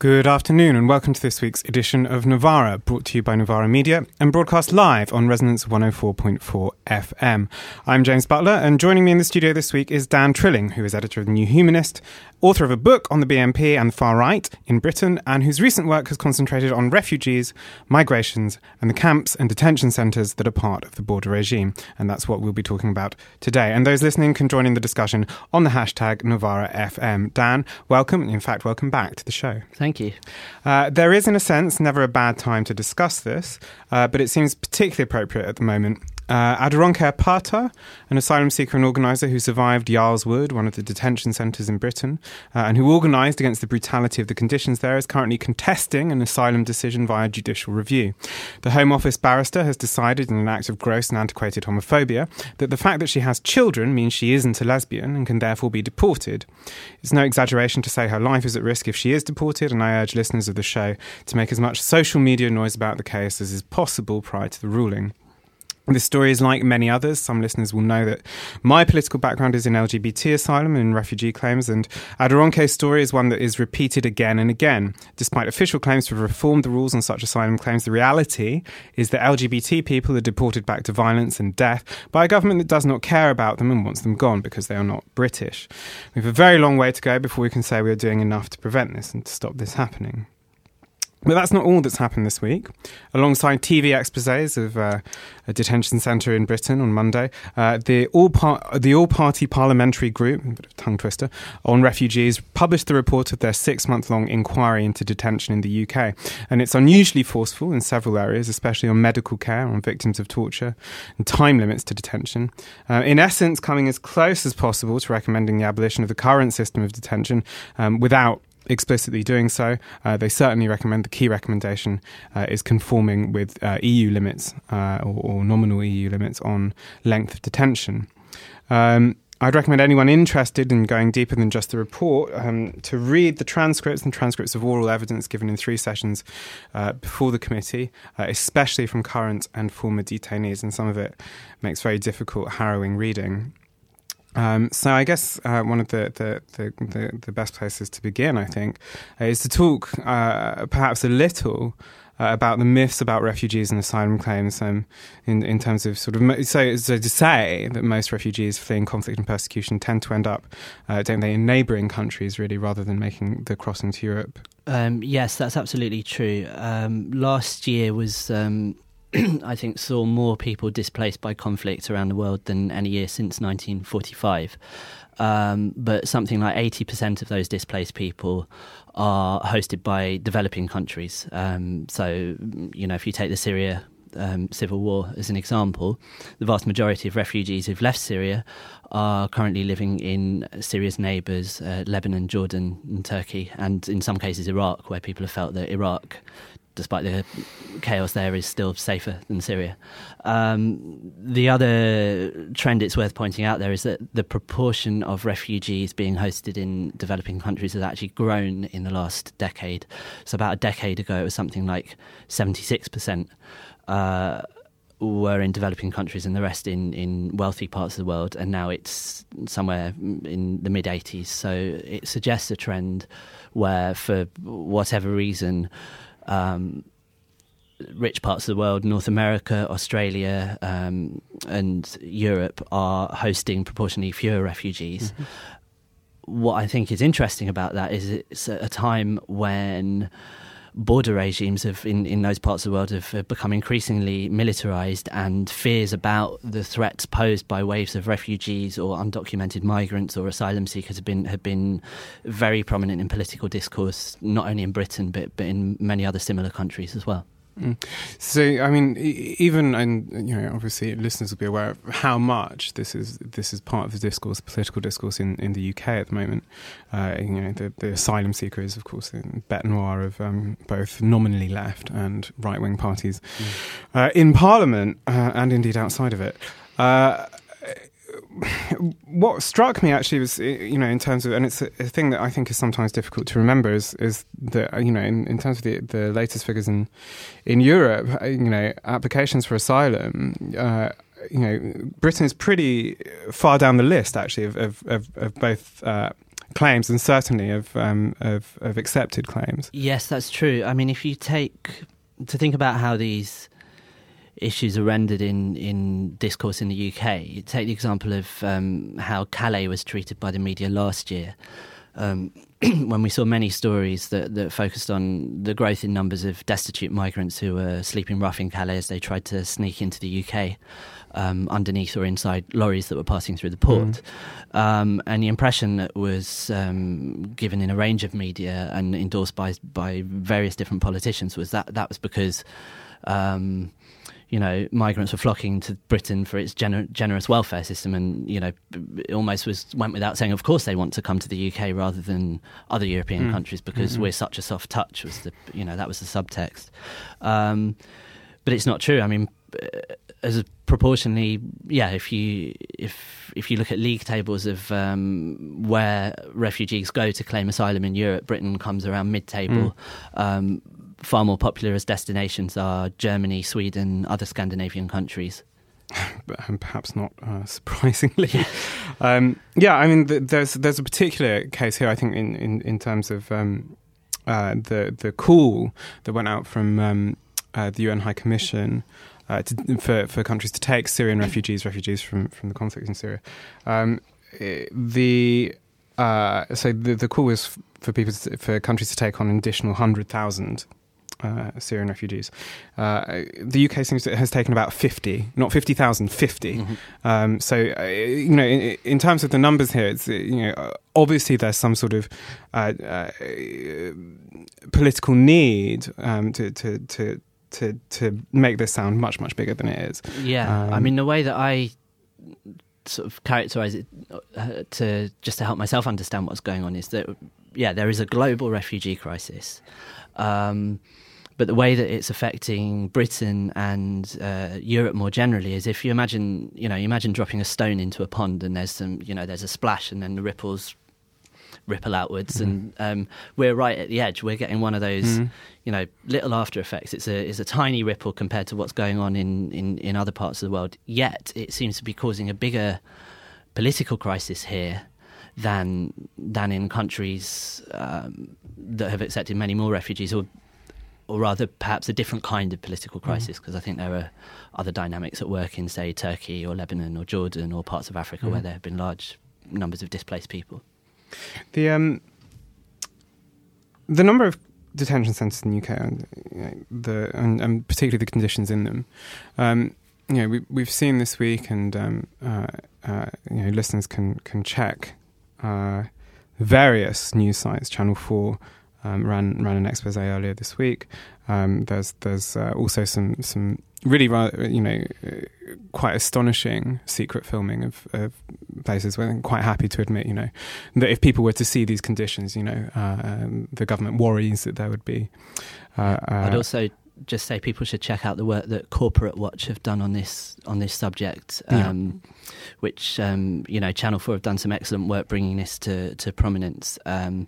Good afternoon, and welcome to this week's edition of Novara, brought to you by Novara Media and broadcast live on Resonance 104.4 FM. I'm James Butler, and joining me in the studio this week is Dan Trilling, who is editor of The New Humanist, author of a book on the BNP and the far right in Britain, and whose recent work has concentrated on refugees, migrations, and the camps and detention centres that are part of the border regime. And that's what we'll be talking about today. And those listening can join in the discussion on the hashtag NovaraFM. Dan, welcome. In fact, welcome back to the show. Thank you. Uh, there is, in a sense, never a bad time to discuss this, uh, but it seems particularly appropriate at the moment uh, Apata, an asylum seeker and organiser who survived Yarl's Wood, one of the detention centres in Britain, uh, and who organised against the brutality of the conditions there, is currently contesting an asylum decision via judicial review. The Home Office barrister has decided, in an act of gross and antiquated homophobia, that the fact that she has children means she isn't a lesbian and can therefore be deported. It's no exaggeration to say her life is at risk if she is deported, and I urge listeners of the show to make as much social media noise about the case as is possible prior to the ruling. This story is like many others. Some listeners will know that my political background is in LGBT asylum and refugee claims, and Aderonke's story is one that is repeated again and again. Despite official claims to have reformed the rules on such asylum claims, the reality is that LGBT people are deported back to violence and death by a government that does not care about them and wants them gone because they are not British. We have a very long way to go before we can say we are doing enough to prevent this and to stop this happening. But that's not all that's happened this week. Alongside TV exposés of uh, a detention centre in Britain on Monday, uh, the all par- the all party parliamentary group, a bit of tongue twister, on refugees published the report of their six month long inquiry into detention in the UK. And it's unusually forceful in several areas, especially on medical care, on victims of torture, and time limits to detention. Uh, in essence, coming as close as possible to recommending the abolition of the current system of detention um, without explicitly doing so. Uh, they certainly recommend the key recommendation uh, is conforming with uh, EU limits uh, or, or, nominal EU limits on length of detention. Um, I'd recommend anyone interested in going deeper than just the report um, to read the transcripts and transcripts of oral evidence given in three sessions uh, before the committee, uh, especially from current and former detainees, and some of it makes very difficult, harrowing reading. Um, so I guess uh, one of the the, the, the, the, best places to begin, I think, uh, is to talk uh, perhaps a little uh, about the myths about refugees and asylum claims, um, in in terms of sort of so, so to say that most refugees fleeing conflict and persecution tend to end up, uh, don't they, in neighbouring countries really, rather than making the crossing to Europe. Um, yes, that's absolutely true. Um, last year was um, I think, saw more people displaced by conflict around the world than any year since 1945. Um, but something like 80% of those displaced people are hosted by developing countries. Um, so, you know, if you take the Syria um, civil war as an example, the vast majority of refugees who've left Syria are currently living in Syria's neighbours, uh, Lebanon, Jordan, and Turkey, and in some cases Iraq, where people have felt that Iraq despite the chaos there, is still safer than Syria. Um, the other trend it's worth pointing out there is that the proportion of refugees being hosted in developing countries has actually grown in the last decade. So, about a decade ago, it was something like 76%. Uh, were in developing countries and the rest in, in wealthy parts of the world, and now it's somewhere in the mid 80s. So it suggests a trend where, for whatever reason, um, rich parts of the world, North America, Australia, um, and Europe are hosting proportionally fewer refugees. Mm-hmm. What I think is interesting about that is it's a time when border regimes have in, in those parts of the world have become increasingly militarized and fears about the threats posed by waves of refugees or undocumented migrants or asylum seekers have been have been very prominent in political discourse not only in Britain but but in many other similar countries as well. Mm. So, I mean, even and you know, obviously, listeners will be aware of how much this is this is part of the discourse, political discourse in, in the UK at the moment. Uh, you know, the, the asylum seeker is, of course, the bête noire of um, both nominally left and right wing parties mm. uh, in Parliament uh, and indeed outside of it. Uh, what struck me actually was, you know, in terms of, and it's a, a, thing that I think is sometimes difficult to remember, is is that you know, in, in terms of the the latest figures in in Europe, uh, you know, applications for asylum. Uh, you know, Britain is pretty far down the list actually of of, of, of both uh, claims and certainly of, um, of, of accepted claims. Yes, that's true. I mean, if you take to think about how these issues are rendered in, in discourse in the UK, take the example of um, how Calais was treated by the media last year. Um, when we saw many stories that, that focused on the growth in numbers of destitute migrants who were sleeping rough in Calais as they tried to sneak into the UK um, underneath or inside lorries that were passing through the port. Mm. Um, and the impression that was um, given in a range of media and endorsed by by various different politicians was that that was because um, you know, migrants were flocking to Britain for its gener- generous welfare system, and you know, it almost was went without saying. Of course, they want to come to the UK rather than other European mm. countries because mm-hmm. we're such a soft touch. Was the you know that was the subtext, um, but it's not true. I mean, as a proportionally, yeah. If you if if you look at league tables of um, where refugees go to claim asylum in Europe, Britain comes around mid-table. Mm. Um, far more popular as destinations are Germany, Sweden, other Scandinavian countries. and perhaps not uh, surprisingly. um, yeah, I mean, th- there's there's a particular case here. I think in in, in terms of um, uh, the the call that went out from um, uh, the UN High Commission. Uh, to, for for countries to take Syrian refugees, refugees from, from the conflict in Syria, um, the uh, so the, the call was for people to, for countries to take on an additional hundred thousand uh, Syrian refugees. Uh, the UK seems to, has taken about 50, not 50,000, 50. Mm-hmm. Um, so, uh, you know, in, in, terms of the numbers here, it's, you know, obviously there's some sort of uh, uh, political need um, to, to, to, to, to make this sound much, much bigger than it is. Yeah. Um, I mean, the way that I sort of characterize it uh, to just to help myself understand what's going on is that, yeah, there is a global refugee crisis. Um, but the way that it's affecting Britain and uh, Europe more generally is if you imagine, you know, you imagine dropping a stone into a pond and there's some, you know, there's a splash and then the ripples ripple outwards, mm. and um, we're right at the edge. We're getting one of those, mm. you know, little after effects. It's a it's a tiny ripple compared to what's going on in, in, in other parts of the world. Yet it seems to be causing a bigger political crisis here than than in countries um, that have accepted many more refugees, or or rather perhaps a different kind of political mm-hmm. crisis, because mm. I think there are other dynamics at work in, say, Turkey or Lebanon or Jordan or parts of Africa mm. where there have been large numbers of displaced people. The um, the number of detention centres in the UK and, you know, the and, and, particularly the conditions in them. Um, you know, we, we've seen this week, and um, uh, uh, you know, listeners can can check uh, various news sites. Channel Four um, ran ran an expose earlier this week. Um, there's there's uh, also some some really you know quite astonishing secret filming of, of, places where I'm quite happy to admit you know that if people were to see these conditions you know uh, um, the government worries that there would be. Uh, I'd uh, also just say people should check out the work that Corporate Watch have done on this on this subject, um, yeah. Which um, you know Channel Four have done some excellent work bringing this to to prominence. Um,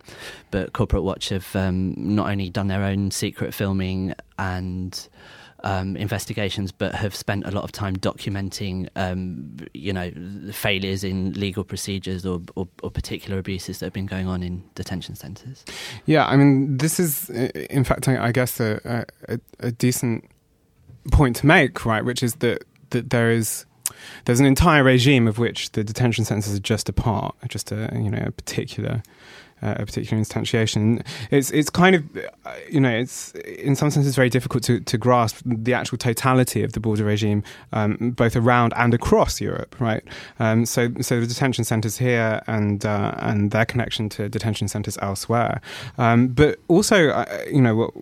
but Corporate Watch have um, not only done their own secret filming and um, investigations, but have spent a lot of time documenting, um, you know, failures in legal procedures or, or, or, particular abuses that have been going on in detention centres. Yeah, I mean, this is, in fact, I guess a, a, a decent point to make, right? Which is that that there is there's an entire regime of which the detention centres are just a part, just a you know a particular uh, a particular instantiation. It's it's kind of uh, you know it's in some sense it's very difficult to, to grasp the actual totality of the border regime um, both around and across Europe, right? Um, so so the detention centres here and uh, and their connection to detention centres elsewhere, um, but also uh, you know what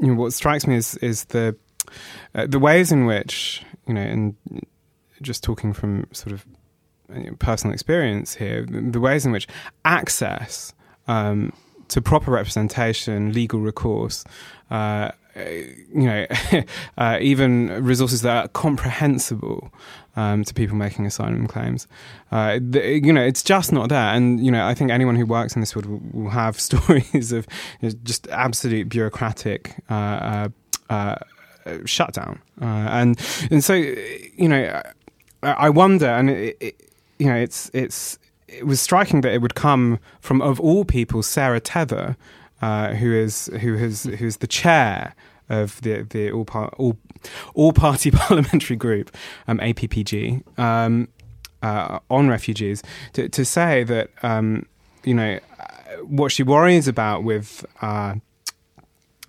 you know, what strikes me is is the uh, the ways in which you know and just talking from sort of personal experience here, the ways in which access um, to proper representation, legal recourse, uh, you know, uh, even resources that are comprehensible um, to people making asylum claims. Uh, the, you know, it's just not there. And, you know, I think anyone who works in this field will, will have stories of you know, just absolute bureaucratic uh, uh, uh shutdown. and, and so, you know, I, wonder, and, it, it, you know, it's, it's, it was striking that it would come from, of all people, Sarah Teather, uh, who is who has who's the chair of the the all par- all all party parliamentary group, um, APPG, um, uh, on refugees, to, to say that um, you know what she worries about with. Uh,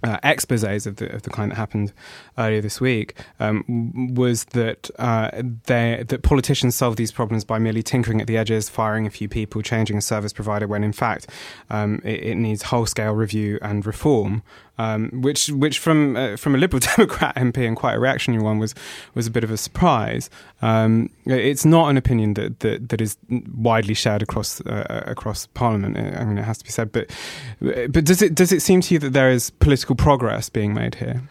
uh, exposés of the of the kind that happened earlier this week um, was that uh, they, that politicians solve these problems by merely tinkering at the edges, firing a few people, changing a service provider, when in fact um, it, it, needs whole scale review and reform um, which which from uh, from a Liberal Democrat MP and quite a reactionary one was was a bit of a surprise. Um, it's not an opinion that, that, that is widely shared across uh, across Parliament. I mean, it has to be said. But but does it does it seem to you that there is political progress being made here?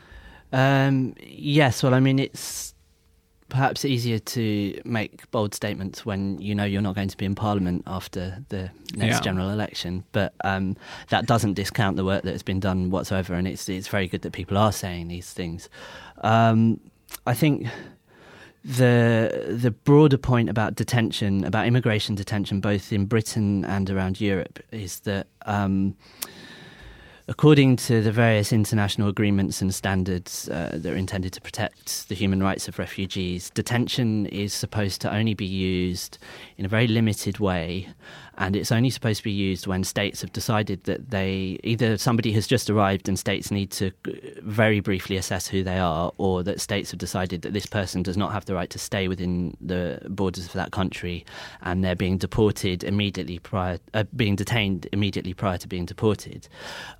Um, yes. Well, I mean, it's perhaps easier to make bold statements when you know you're not going to be in Parliament after the next yeah. general election. But um, that doesn't discount the work that has been done whatsoever, and it's it's very good that people are saying these things. Um, I think the the broader point about detention, about immigration detention, both in Britain and around Europe, is that. Um, According to the various international agreements and standards uh, that are intended to protect the human rights of refugees, detention is supposed to only be used in a very limited way and it's only supposed to be used when states have decided that they either somebody has just arrived and states need to very briefly assess who they are, or that states have decided that this person does not have the right to stay within the borders of that country, and they're being deported immediately prior, uh, being detained immediately prior to being deported.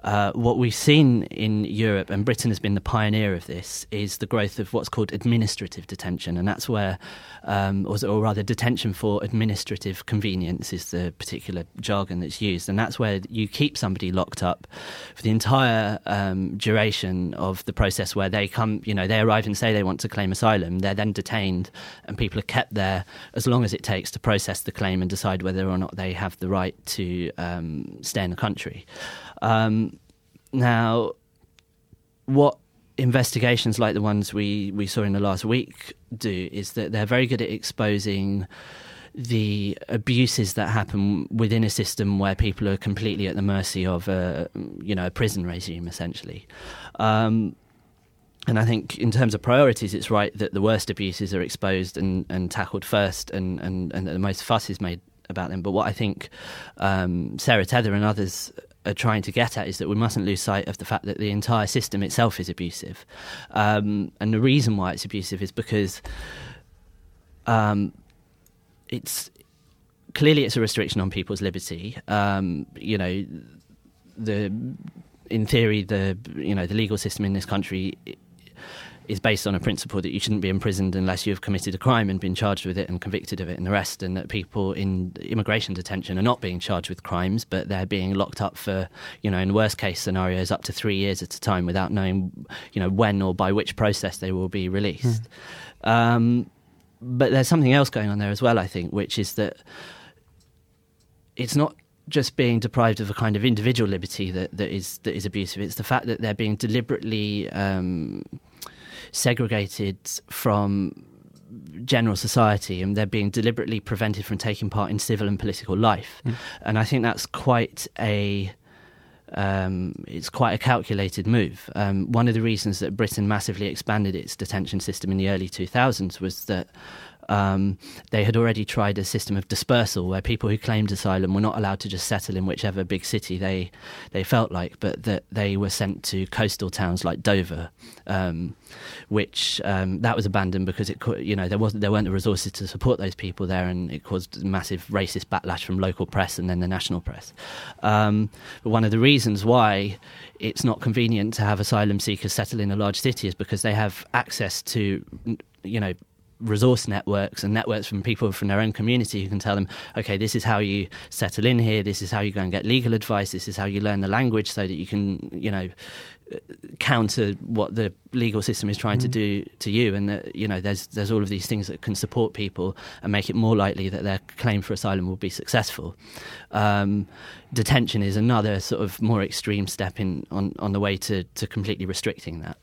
Uh, what we've seen in Europe, and Britain has been the pioneer of this, is the growth of what's called administrative detention, and that's where, um, or, or rather, detention for administrative convenience is the particular jargon that's used, and that's where you keep somebody locked up for the entire um, duration of the process, where they come, you know, they arrive and say they want to claim asylum, they're then detained, and people are kept there as long as it takes to process the claim and decide whether or not they have the right to um, stay in the country. Um, now, what investigations like the ones we, we saw in the last week do is that they're very good at exposing the abuses that happen within a system where people are completely at the mercy of a you know a prison regime essentially. Um, and I think in terms of priorities, it's right that the worst abuses are exposed and, and tackled first, and, and, and the most fuss is made about them. But what I think um, Sarah Teather and others are trying to get at is that we mustn't lose sight of the fact that the entire system itself is abusive. Um, and the reason why it's abusive is because um, it's clearly it's a restriction on people's liberty. Um, you know, the in theory the you know the legal system in this country is based on a principle that you shouldn't be imprisoned unless you have committed a crime and been charged with it and convicted of it and the rest, and that people in immigration detention are not being charged with crimes, but they're being locked up for, you know, in worst case scenarios, up to three years at a time without knowing, you know, when or by which process they will be released. Mm. Um, but there's something else going on there as well, I think, which is that it's not just being deprived of a kind of individual liberty that, that is that is abusive. It's the fact that they're being deliberately um, segregated from general society and they're being deliberately prevented from taking part in civil and political life. Mm. And I think that's quite a um, it's quite a calculated move. Um, one of the reasons that Britain massively expanded its detention system in the early 2000s was that um, they had already tried a system of dispersal where people who claimed asylum were not allowed to just settle in whichever big city they they felt like, but that they were sent to coastal towns like Dover, um, which um, that was abandoned because it you know there wasn't there weren't the resources to support those people there, and it caused massive racist backlash from local press and then the national press. Um, but one of the reasons why it's not convenient to have asylum seekers settle in a large city is because they have access to you know resource networks and networks from people from their own community who can tell them, okay, this is how you settle in here, this is how you go and get legal advice, this is how you learn the language so that you can, you know, counter what the legal system is trying mm. to do to you. And that you know there's there's all of these things that can support people and make it more likely that their claim for asylum will be successful. Um, detention is another sort of more extreme step in on on the way to to completely restricting that.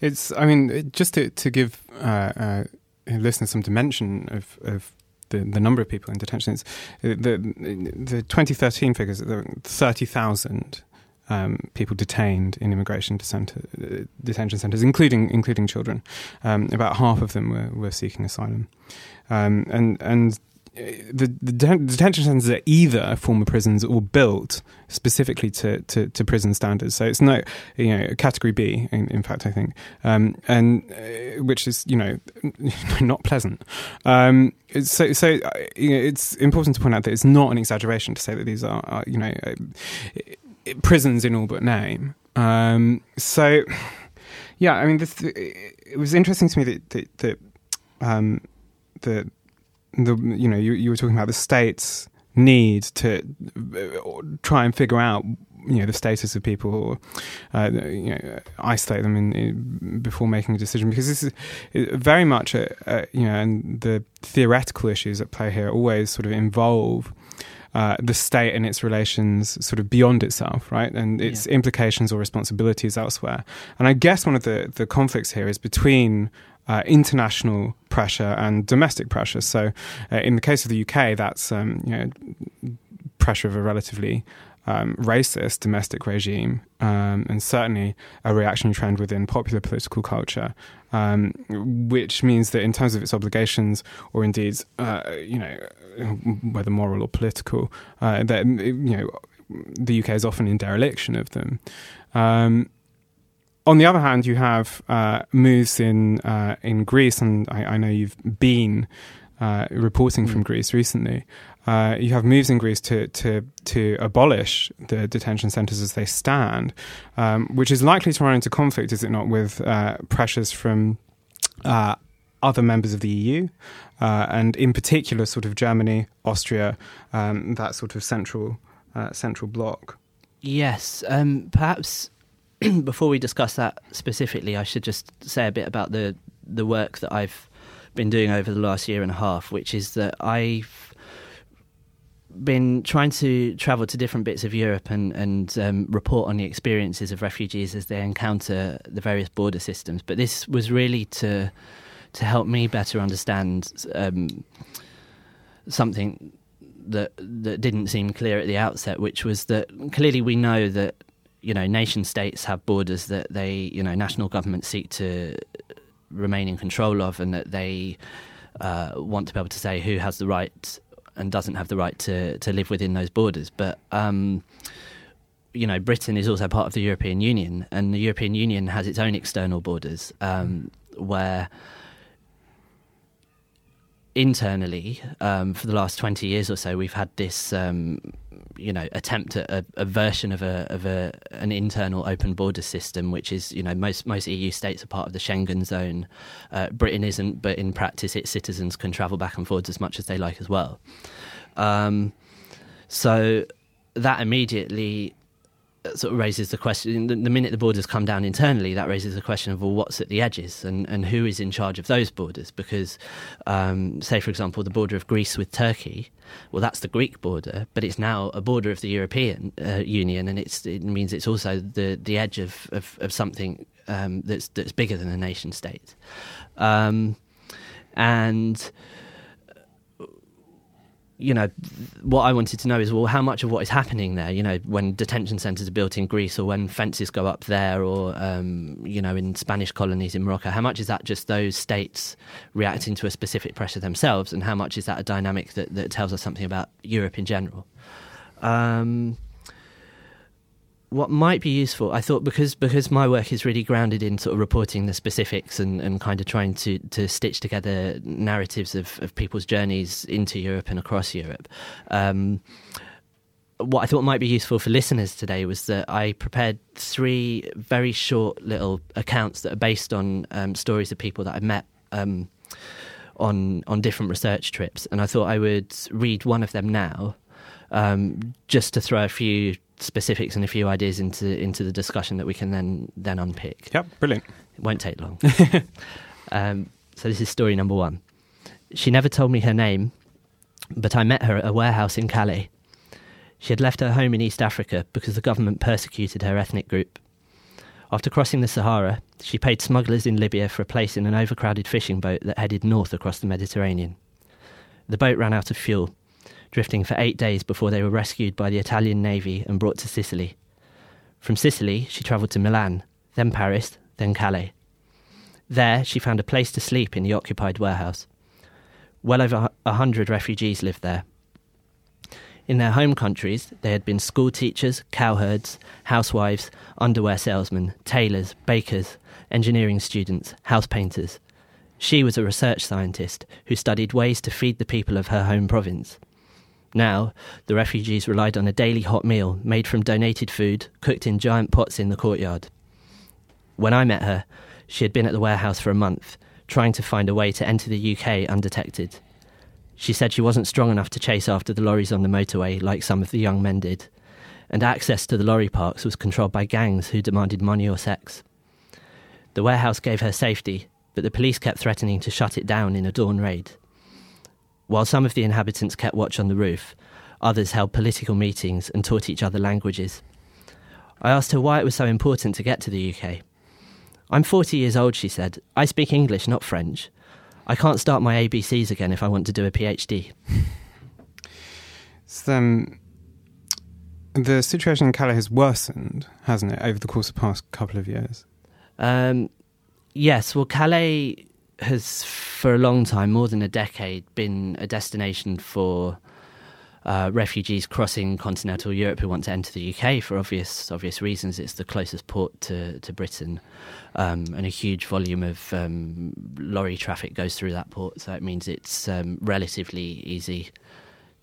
It's i mean just to to give uh, uh, listeners some dimension of, of the, the number of people in detention. It's, the, the 2013 figures, there were 30,000 um, people detained in immigration center, uh, detention centres, including including children. Um, about half of them were, were seeking asylum, um, and and the, the detention centres are either former prisons or built specifically to, to, to, prison standards. So it's no, you know, category B, in, in fact, I think, um, and uh, which is, you know, not pleasant. Um, so, so uh, you know, it's important to point out that it's not an exaggeration to say that these are, are you know, uh, prisons in all but name. Um, so, yeah, I mean, this, it was interesting to me that, that, that um, the the you know you, you were talking about the state's need to uh, try and figure out you know the status of people or uh, you know isolate them in, in, before making a decision because this is very much a, a, you know and the theoretical issues at play here always sort of involve uh, the state and its relations sort of beyond itself, right, and its yeah. implications or responsibilities elsewhere. And I guess one of the the conflicts here is between uh, international pressure and domestic pressure. So, uh, in the case of the UK, that's um, you know, pressure of a relatively um, racist domestic regime, um, and certainly a reactionary trend within popular political culture, um, which means that in terms of its obligations, or indeed, uh, you know, whether moral or political, uh, that you know, the UK is often in dereliction of them. On the other hand, you have uh, moves in uh, in Greece, and I, I know you've been uh, reporting mm. from Greece recently. Uh, you have moves in Greece to to to abolish the detention centres as they stand, um, which is likely to run into conflict, is it not, with uh, pressures from uh, other members of the EU, and in particular, sort of Germany, Austria, um, that sort of central central bloc. Yes, um, perhaps before we discuss that specifically, I should just say a bit about the the work that I've been doing over the last year and a half, which is that I've been trying to travel to different bits of Europe and and um, report on the experiences of refugees as they encounter the various border systems. But this was really to to help me better understand um, something that that didn't seem clear at the outset, which was that clearly we know that you know, nation states have borders that they, you know, national governments seek to remain in control of, and that they uh, want to be able to say who has the right and doesn't have the right to to live within those borders. But um, you know, Britain is also part of the European Union, and the European Union has its own external borders um, where internally um, for the last 20 years or so we've had this um, you know attempt at a, a, version of a of a an internal open border system, which is you know most most EU states are part of the Schengen zone. Uh, Britain isn't, but in practice, its citizens can travel back and forwards as much as they like as well. Um, so that immediately sort of raises the question the, minute the borders come down internally that raises the question of well what's at the edges and, and who is in charge of those borders? Because um, say for example the border of Greece with Turkey well that's the Greek border but it's now a border of the European uh, Union and it's it means it's also the the edge of of, of something um, that's that's bigger than a nation state. Um, and you know, what I wanted to know is, well, how much of what is happening there, you know, when detention centres are built in Greece or when fences go up there or, um, you know, in Spanish colonies in Morocco, how much is that just those states reacting to a specific pressure themselves and how much is that a dynamic that, that tells us something about Europe in general? Um, what might be useful, I thought, because because my work is really grounded in sort of reporting the specifics and, and kind of trying to, to stitch together narratives of, of people's journeys into Europe and across Europe. Um, what I thought might be useful for listeners today was that I prepared three very short little accounts that are based on um, stories of people that I've met um, on on different research trips, and I thought I would read one of them now, um, just to throw a few specifics and a few ideas into into the discussion that we can then then unpick. Yep, brilliant. It won't take long. um, so this is story number one. She never told me her name, but I met her at a warehouse in Calais. She had left her home in East Africa because the government persecuted her ethnic group. After crossing the Sahara, she paid smugglers in Libya for a place in an overcrowded fishing boat that headed north across the Mediterranean. the boat ran out of fuel, drifting for eight days before they were rescued by the Italian Navy and brought to Sicily. From Sicily, she travelled to Milan, then Paris, then Calais. There, she found a place to sleep in the occupied warehouse. Well over a hundred refugees lived there. In their home countries, they had been school teachers, cowherds, housewives, underwear salesmen, tailors, bakers, engineering students, house painters. She was a research scientist who studied ways to feed the people of her home province. Now, the refugees relied on a daily hot meal made from donated food cooked in giant pots in the courtyard. When I met her, she had been at the warehouse for a month, trying to find a way to enter the UK undetected. She said she wasn't strong enough to chase after the lorries on the motorway like some of the young men did, and access to the lorry parks was controlled by gangs who demanded money or sex. The warehouse gave her safety, but the police kept threatening to shut it down in a dawn raid. While some of the inhabitants kept watch on the roof, others held political meetings and taught each other languages. I asked her why it was so important to get to the UK. I'm 40 years old, she said. I speak English, not French. I can't start my ABCs again if I want to do a PhD. So, um, the situation in Calais has worsened, hasn't it, over the course of the past couple of years? Um, yes, well, Calais has, for a long time, more than a decade, been a destination for uh, refugees crossing continental Europe who want to enter the UK for obvious obvious reasons. It's the closest port to to Britain, um, and a huge volume of um, lorry traffic goes through that port. So it means it's um, relatively easy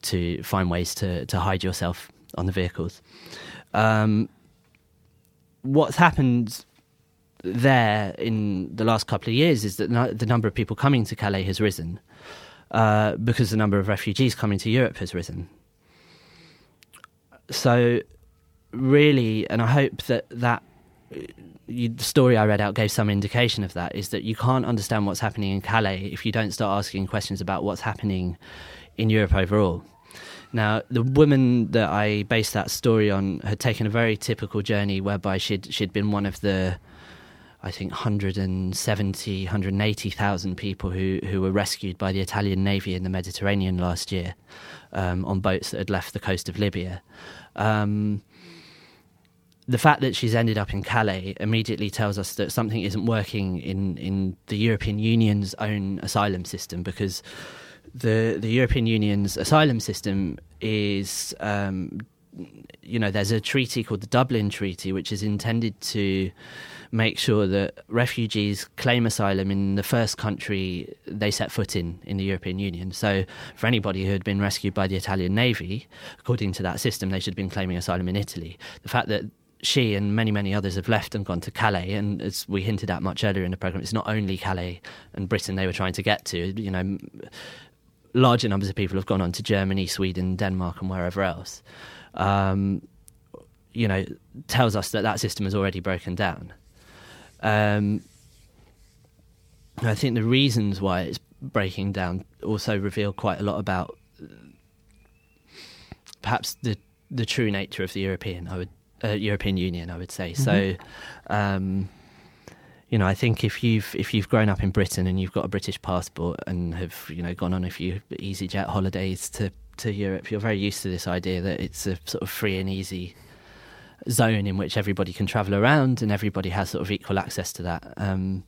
to find ways to to hide yourself on the vehicles. Um, what's happened there in the last couple of years is that the number of people coming to Calais has risen uh, because the number of refugees coming to Europe has risen. So, really, and I hope that that you, the story I read out gave some indication of that is that you can't understand what's happening in Calais if you don't start asking questions about what's happening in Europe overall. Now, the woman that I based that story on had taken a very typical journey whereby she'd she'd been one of the I think 170, 180,000 people who, who were rescued by the Italian Navy in the Mediterranean last year um, on boats that had left the coast of Libya. Um, the fact that she's ended up in Calais immediately tells us that something isn't working in, in the European Union's own asylum system because the the European Union's asylum system is um, you know there's a treaty called the Dublin Treaty which is intended to make sure that refugees claim asylum in the first country they set foot in in the European Union. So, for anybody who had been rescued by the Italian Navy, according to that system, they should have been claiming asylum in Italy. The fact that she and many, many others have left and gone to Calais. And as we hinted at much earlier in the programme, it's not only Calais and Britain they were trying to get to. You know, larger numbers of people have gone on to Germany, Sweden, Denmark, and wherever else. Um, you know, tells us that that system has already broken down. Um, I think the reasons why it's breaking down also reveal quite a lot about perhaps the the true nature of the European. I would uh, European Union. I would say mm-hmm. so. Um, you know, I think if you've if you've grown up in Britain and you've got a British passport and have you know gone on a few EasyJet holidays to to Europe, you're very used to this idea that it's a sort of free and easy zone in which everybody can travel around and everybody has sort of equal access to that. Um,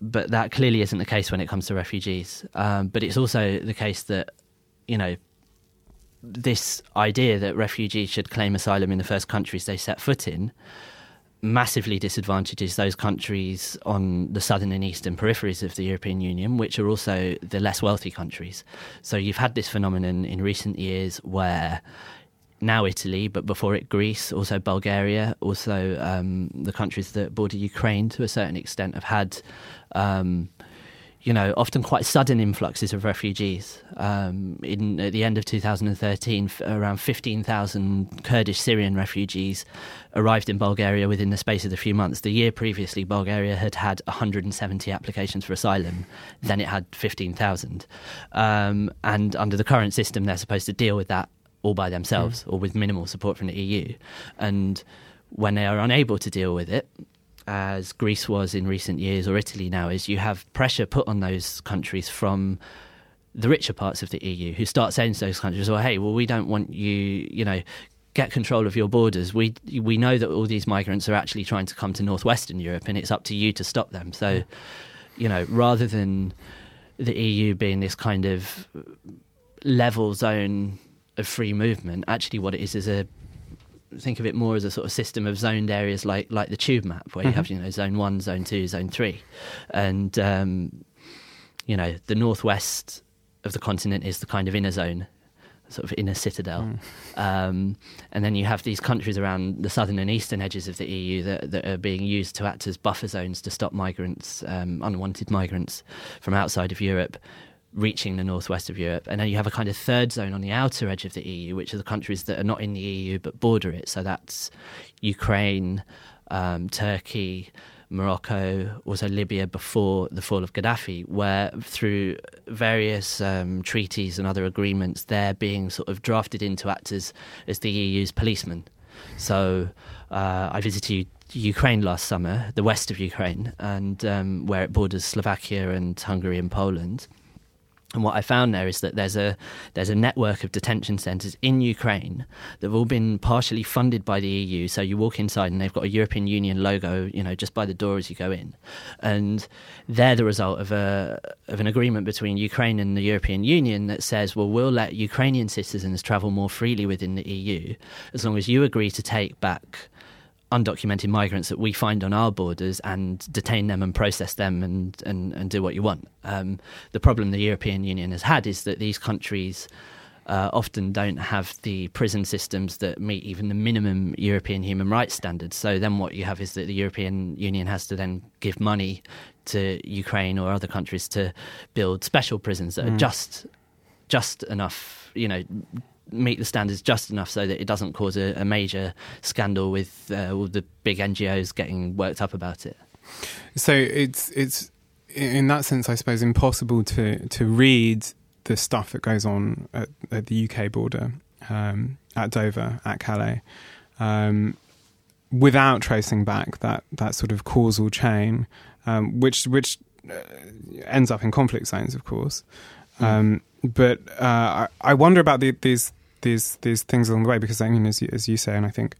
but that clearly isn't the case when it comes to refugees. Um, but it's also the case that, you know, this idea that refugees should claim asylum in the first countries they set foot in massively disadvantages those countries on the southern and eastern peripheries of the European Union, which are also the less wealthy countries. So you've had this phenomenon in recent years where now Italy, but before it Greece, also Bulgaria, also um, the countries that border Ukraine to a certain extent have had, um, you know, often quite sudden influxes of refugees. Um, in at the end of 2013, f- around 15,000 Kurdish Syrian refugees arrived in Bulgaria within the space of a few months. The year previously, Bulgaria had had 170 applications for asylum. Then it had 15,000, um, and under the current system, they're supposed to deal with that all by themselves mm. or with minimal support from the EU. And when they are unable to deal with it, as Greece was in recent years or Italy now is, you have pressure put on those countries from the richer parts of the EU who start saying to those countries, well, hey, well, we don't want you, you know, get control of your borders. We we know that all these migrants are actually trying to come to northwestern Europe, and it's up to you to stop them. So, you know, rather than the EU being this kind of level zone of free movement, actually, what it is is a think of it more as a sort of system of zoned areas like like the tube map, where you mm-hmm. have you know zone one, zone two, zone three, and um, you know the northwest of the continent is the kind of inner zone, sort of inner citadel, mm. um, and then you have these countries around the southern and eastern edges of the EU that, that are being used to act as buffer zones to stop migrants, um, unwanted migrants from outside of Europe reaching the northwest of Europe. And then you have a kind of third zone on the outer edge of the EU, which are the countries that are not in the EU but border it. So that's Ukraine, um, Turkey, Morocco, also Libya before the fall of Gaddafi, where through various um, treaties and other agreements, they're being sort of drafted in to act as, as the EU's policemen. So uh, I visited Ukraine last summer, the west of Ukraine, and um, where it borders Slovakia and Hungary and Poland. And what I found there is that there's a there's a network of detention centres in Ukraine that have all been partially funded by the EU. So you walk inside and they've got a European Union logo, you know, just by the door as you go in, and they're the result of a of an agreement between Ukraine and the European Union that says, well, we'll let Ukrainian citizens travel more freely within the EU as long as you agree to take back undocumented migrants that we find on our borders and detain them and process them and, and, and do what you want. Um, the problem the European Union has had is that these countries uh, often don't have the prison systems that meet even the minimum European human rights standards. So then what you have is that the European Union has to then give money to Ukraine or other countries to build special prisons that mm. are just just enough, you know, meet the standards just enough so that it doesn't cause a, a major scandal with uh, all the big NGOs getting worked up about it. So it's it's in that sense, I suppose, impossible to to read the stuff that goes on at, at the UK border, um, at Dover, at Calais, um, without tracing back that that sort of causal chain, um, which which uh, ends up in conflict zones, of course. Mm. but uh, I, I, wonder about the, these these these things along the way because I mean, as you, as you say, and I think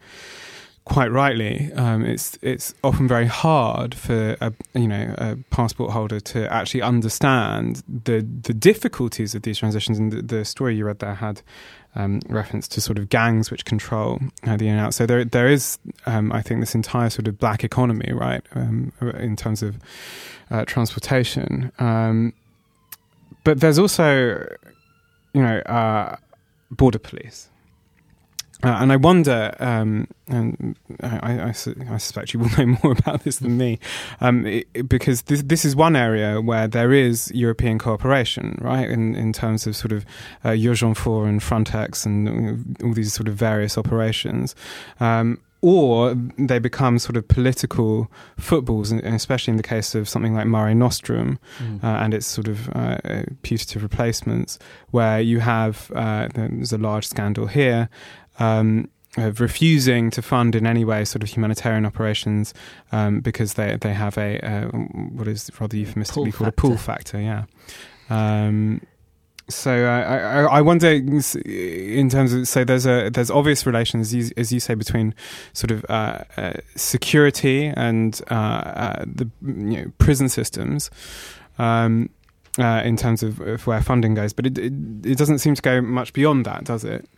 quite rightly, um, it's it's often very hard for a you know a passport holder to actually understand the the difficulties of these transitions. And the, the story you read there had um, reference to sort of gangs which control uh, the in and out. So there there is, um, I think, this entire sort of black economy, right, um, in terms of uh, transportation. Um, but there's also, you know. Uh, border police. Uh, and I wonder, um, and I, I, I, suspect you will know more about this than me, um, it, because this, this is one area where there is European cooperation, right? In in terms of sort of uh, Eurogendfor and Frontex and all these sort of various operations. Um, or they become sort of political footballs, and especially in the case of something like Mare Nostrum mm. uh, and its sort of uh, putative replacements, where you have uh, there's a large scandal here. Um, of refusing to fund in any way sort of humanitarian operations um, because they they have a what is rather euphemistically called factor. a pull factor, yeah. Um, so uh, I, I wonder, in terms of so there's a there's obvious relations as you, as you say between sort of uh, uh, security and uh, uh, the you know, prison systems. Um, uh, in terms of, of, where funding goes, but it, it, it doesn't seem to go much beyond that, does it?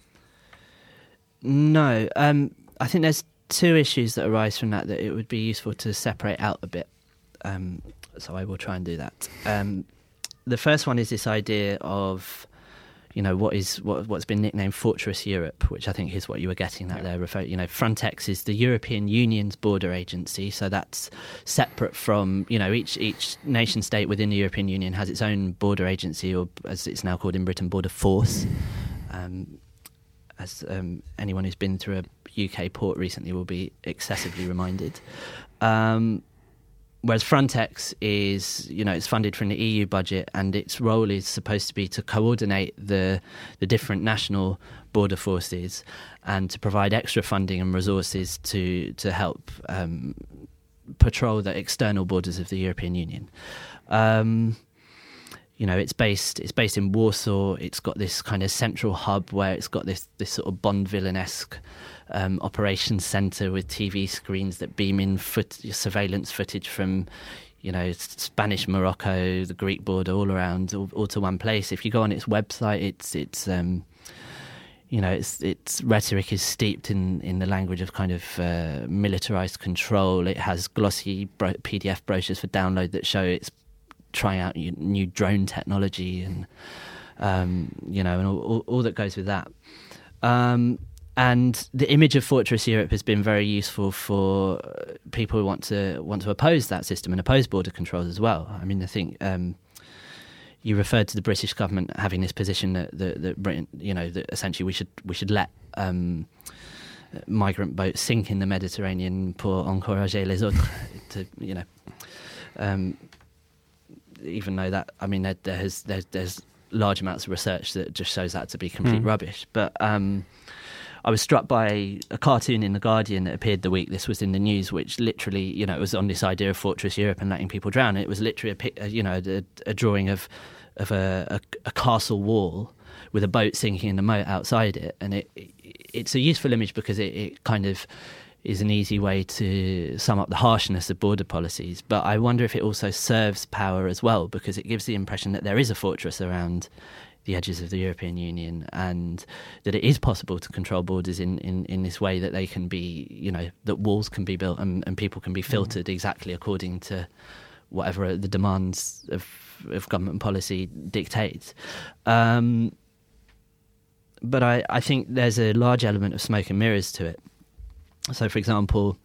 No, um, I think there's two issues that arise from that that it would be useful to separate out a bit. Um, so I will try and do that. The first one is this idea of you know what is what, what's been nicknamed Fortress Europe, which I think is what you were getting at yeah. there. Refer, you know, Frontex is the European Union's border agency, so that's separate from you know each each nation state within the European Union has its own border agency, or as it's now called in Britain, border force. Um, as um, anyone who's been through a UK port recently will be excessively reminded. Um, whereas Frontex is, you know, it's funded from the EU budget, and its role is supposed to be to coordinate the the different national border forces and to provide extra funding and resources to to help um, patrol the external borders of the European Union. Um, you know, it's based it's based in Warsaw. It's got this kind of central hub where it's got this this sort of Bond villain esque um, operations center with TV screens that beam in foot, surveillance footage from you know, Spanish Morocco, the Greek border, all around, all, all, to one place. If you go on its website, it's it's um, you know, its its rhetoric is steeped in, in the language of kind of uh, militarized control. It has glossy bro- PDF brochures for download that show it's trying out new drone technology and um, you know, and all, all, all, that goes with that. Um, and the image of Fortress Europe has been very useful for people who want to want to oppose that system and oppose border controls as well. I mean, I think um, you referred to the British government having this position that, that, that Britain, you know, that essentially we should we should let um, migrant boats sink in the Mediterranean pour encourager les autres to you know. Um, even though that, I mean, there, there has, there's, there's large amounts of research that just shows that to be complete mm. rubbish. But um, I was struck by a cartoon in the Guardian that appeared the week this was in the news, which literally, you know, it was on this idea of Fortress Europe and letting people drown. It was literally a, uh, you know, a, a drawing of of a, a, a, castle wall with a boat sinking in the moat outside it, and it, it it's a useful image because it, it kind of is an easy way to sum up the harshness of border policies. But I wonder if it also serves power as well, because it gives the impression that there is a fortress around the edges of the European Union, and that it is possible to control borders in, in, in this way that they can be, you know, that walls can be built and, and people can be mm-hmm. filtered mm. exactly according to whatever the demands of, of government policy dictates. Um, but I, I think there's a large element of smoke and mirrors to it. So, for example,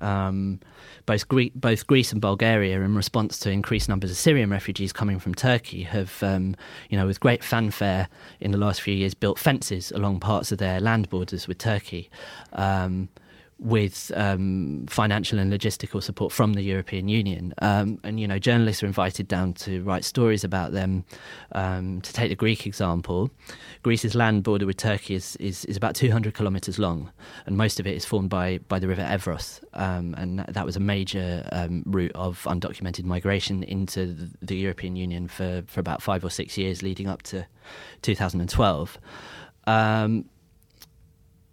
um, both, Gre- both Greece and Bulgaria, in response to increased numbers of Syrian refugees coming from Turkey, have, um, you know, with great fanfare in the last few years, built fences along parts of their land borders with Turkey. Um, with um, financial and logistical support from the European Union. Um, and, you know, journalists are invited down to write stories about them. Um, to take the Greek example, Greece's land border with Turkey is, is, is about 200 kilometres long, and most of it is formed by, by the river Evros. Um, and that was a major um, route of undocumented migration into the, European Union for, for about five or six years leading up to 2012. Um,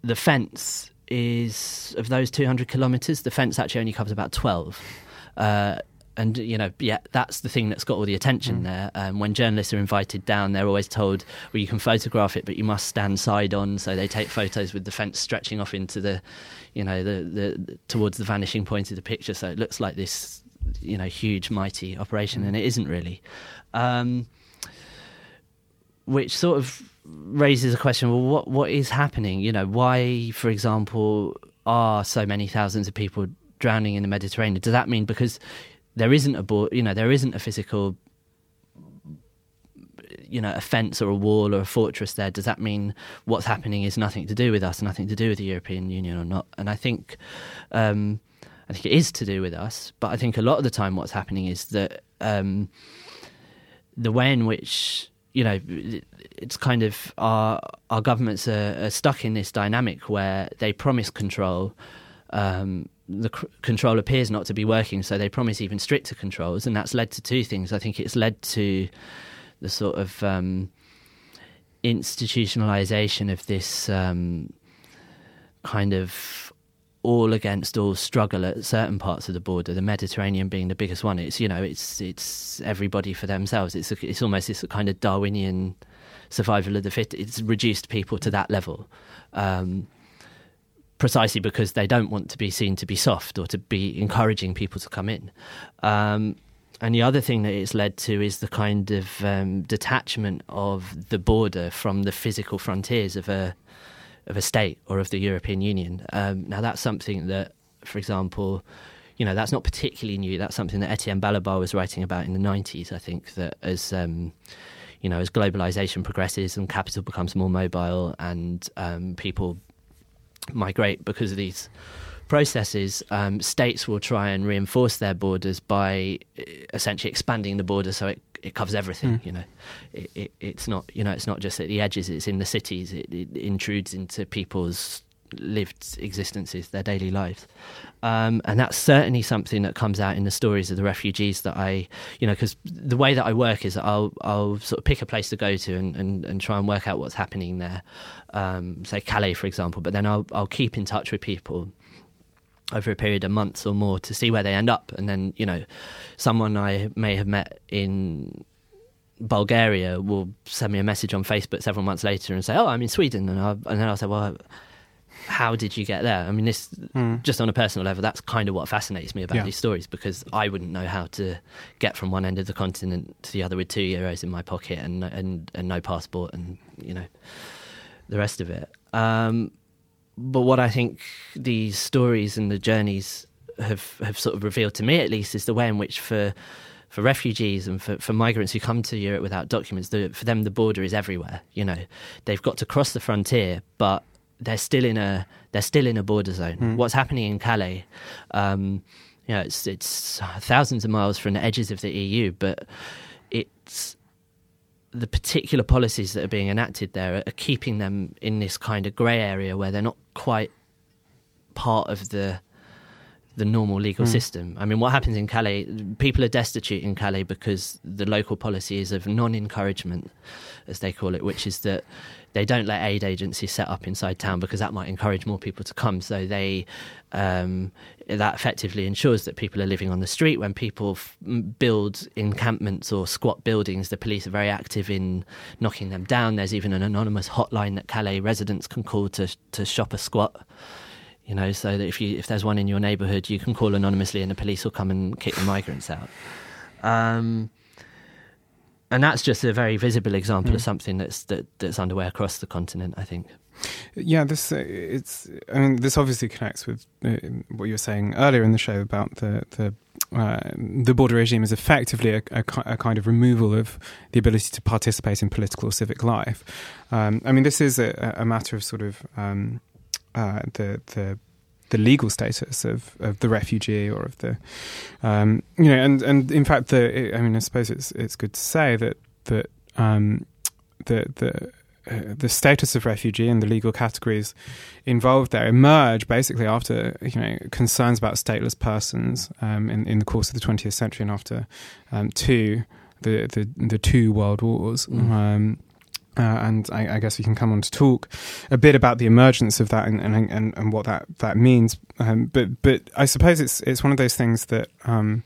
the fence is of those 200 kilometres, the fence actually only covers about 12. Uh, and you know, yeah, that's the thing that's got all the attention mm. there. Um, when journalists are invited down, they're always told, "Well, you can photograph it, but you must stand side on." So they take photos with the fence stretching off into the, you know, the, the towards the vanishing point of the picture, so it looks like this, you know, huge, mighty operation, and it isn't really. Um, which sort of raises a question well what what is happening? You know why for example are so many thousands of people drowning in the mediterranean? Does that mean because there isn't a bo- you know there isn't a physical you know a fence or a wall or a fortress there? Does that mean what's happening is nothing to do with us nothing to do with the european union or not? And i think um, i think it is to do with us but i think a lot of the time what's happening is that um, the way in which you know, it's kind of our our governments are, are stuck in this dynamic where they promise control. Um, the c- control appears not to be working, so they promise even stricter controls, and that's led to two things. I think it's led to the sort of um, institutionalization of this um, kind of all against all struggle at certain parts of the border. The Mediterranean being the biggest one. It's you know it's it's everybody for themselves. It's a, it's almost this kind of Darwinian survival of the fit. It's reduced people to that level. Um, precisely because they don't want to be seen to be soft or to be encouraging people to come in. Um, and the other thing that it's led to is the kind of um, detachment of the border from the physical frontiers of a of a state or of the European Union. Um, now, that's something that, for example, you know, that's not particularly new. That's something that Etienne Balibar was writing about in the 90s, I think, that as, um, you know, as globalization progresses and capital becomes more mobile and um, people migrate because of these processes, um, states will try and reinforce their borders by uh, essentially expanding the border so it it covers everything. Mm. You know, it, it, it's not you know it's not just at the edges; it's in the cities. It, it intrudes into people's lived existences, their daily lives. Um, and that's certainly something that comes out in the stories of the refugees that I, you know, because the way that I work is that I'll, I'll sort of pick a place to go to and, and, and try and work out what's happening there. Um, say Calais, for example, but then I'll, I'll keep in touch with people over a period of months or more to see where they end up. And then, you know, someone I may have met in Bulgaria will send me a message on Facebook several months later and say, "Oh, I'm in Sweden," and, i and then I'll say, "Well, how did you get there?" I mean, this mm. just on a personal level, that's kind of what fascinates me about yeah. these stories because I wouldn't know how to get from one end of the continent to the other with two euros in my pocket and and and no passport and you know the rest of it. Um, but what I think these stories and the journeys have have sort of revealed to me, at least, is the way in which for for refugees and for, for migrants who come to Europe without documents, the, for them the border is everywhere. You know, they've got to cross the frontier, but they're still in a they're still in a border zone. Mm. What's happening in Calais? Um, you know, it's it's thousands of miles from the edges of the EU, but it's the particular policies that are being enacted there are keeping them in this kind of grey area where they're not quite part of the the normal legal mm. system. I mean, what happens in Calais? People are destitute in Calais because the local policy is of non-encouragement, as they call it, which is that they don't let aid agencies set up inside town because that might encourage more people to come. So they um, that effectively ensures that people are living on the street. When people f- build encampments or squat buildings, the police are very active in knocking them down. There's even an anonymous hotline that Calais residents can call to to shop a squat you know, so that if you if there's one in your neighbourhood, you can call anonymously, and the police will come and kick the migrants out. Um, and that's just a very visible example mm. of something that's that, that's underway across the continent. I think. Yeah, this uh, it's. I mean, this obviously connects with uh, what you were saying earlier in the show about the the uh, the border regime is effectively a, a, a, kind of removal of the ability to participate in political or civic life. Um, I mean, this is a, a matter of sort of um, uh, the the the legal status of, of the refugee or of the um, you know and and in fact the I mean I suppose it's it's good to say that that um, the the uh, the status of refugee and the legal categories involved there emerge basically after you know concerns about stateless persons um, in in the course of the 20th century and after um, two the, the the two world wars. Mm. Um, uh, and I, I, guess we can come on to talk a bit about the emergence of that and, and, and, and what that, that means. Um, but but I suppose it's it's one of those things that um,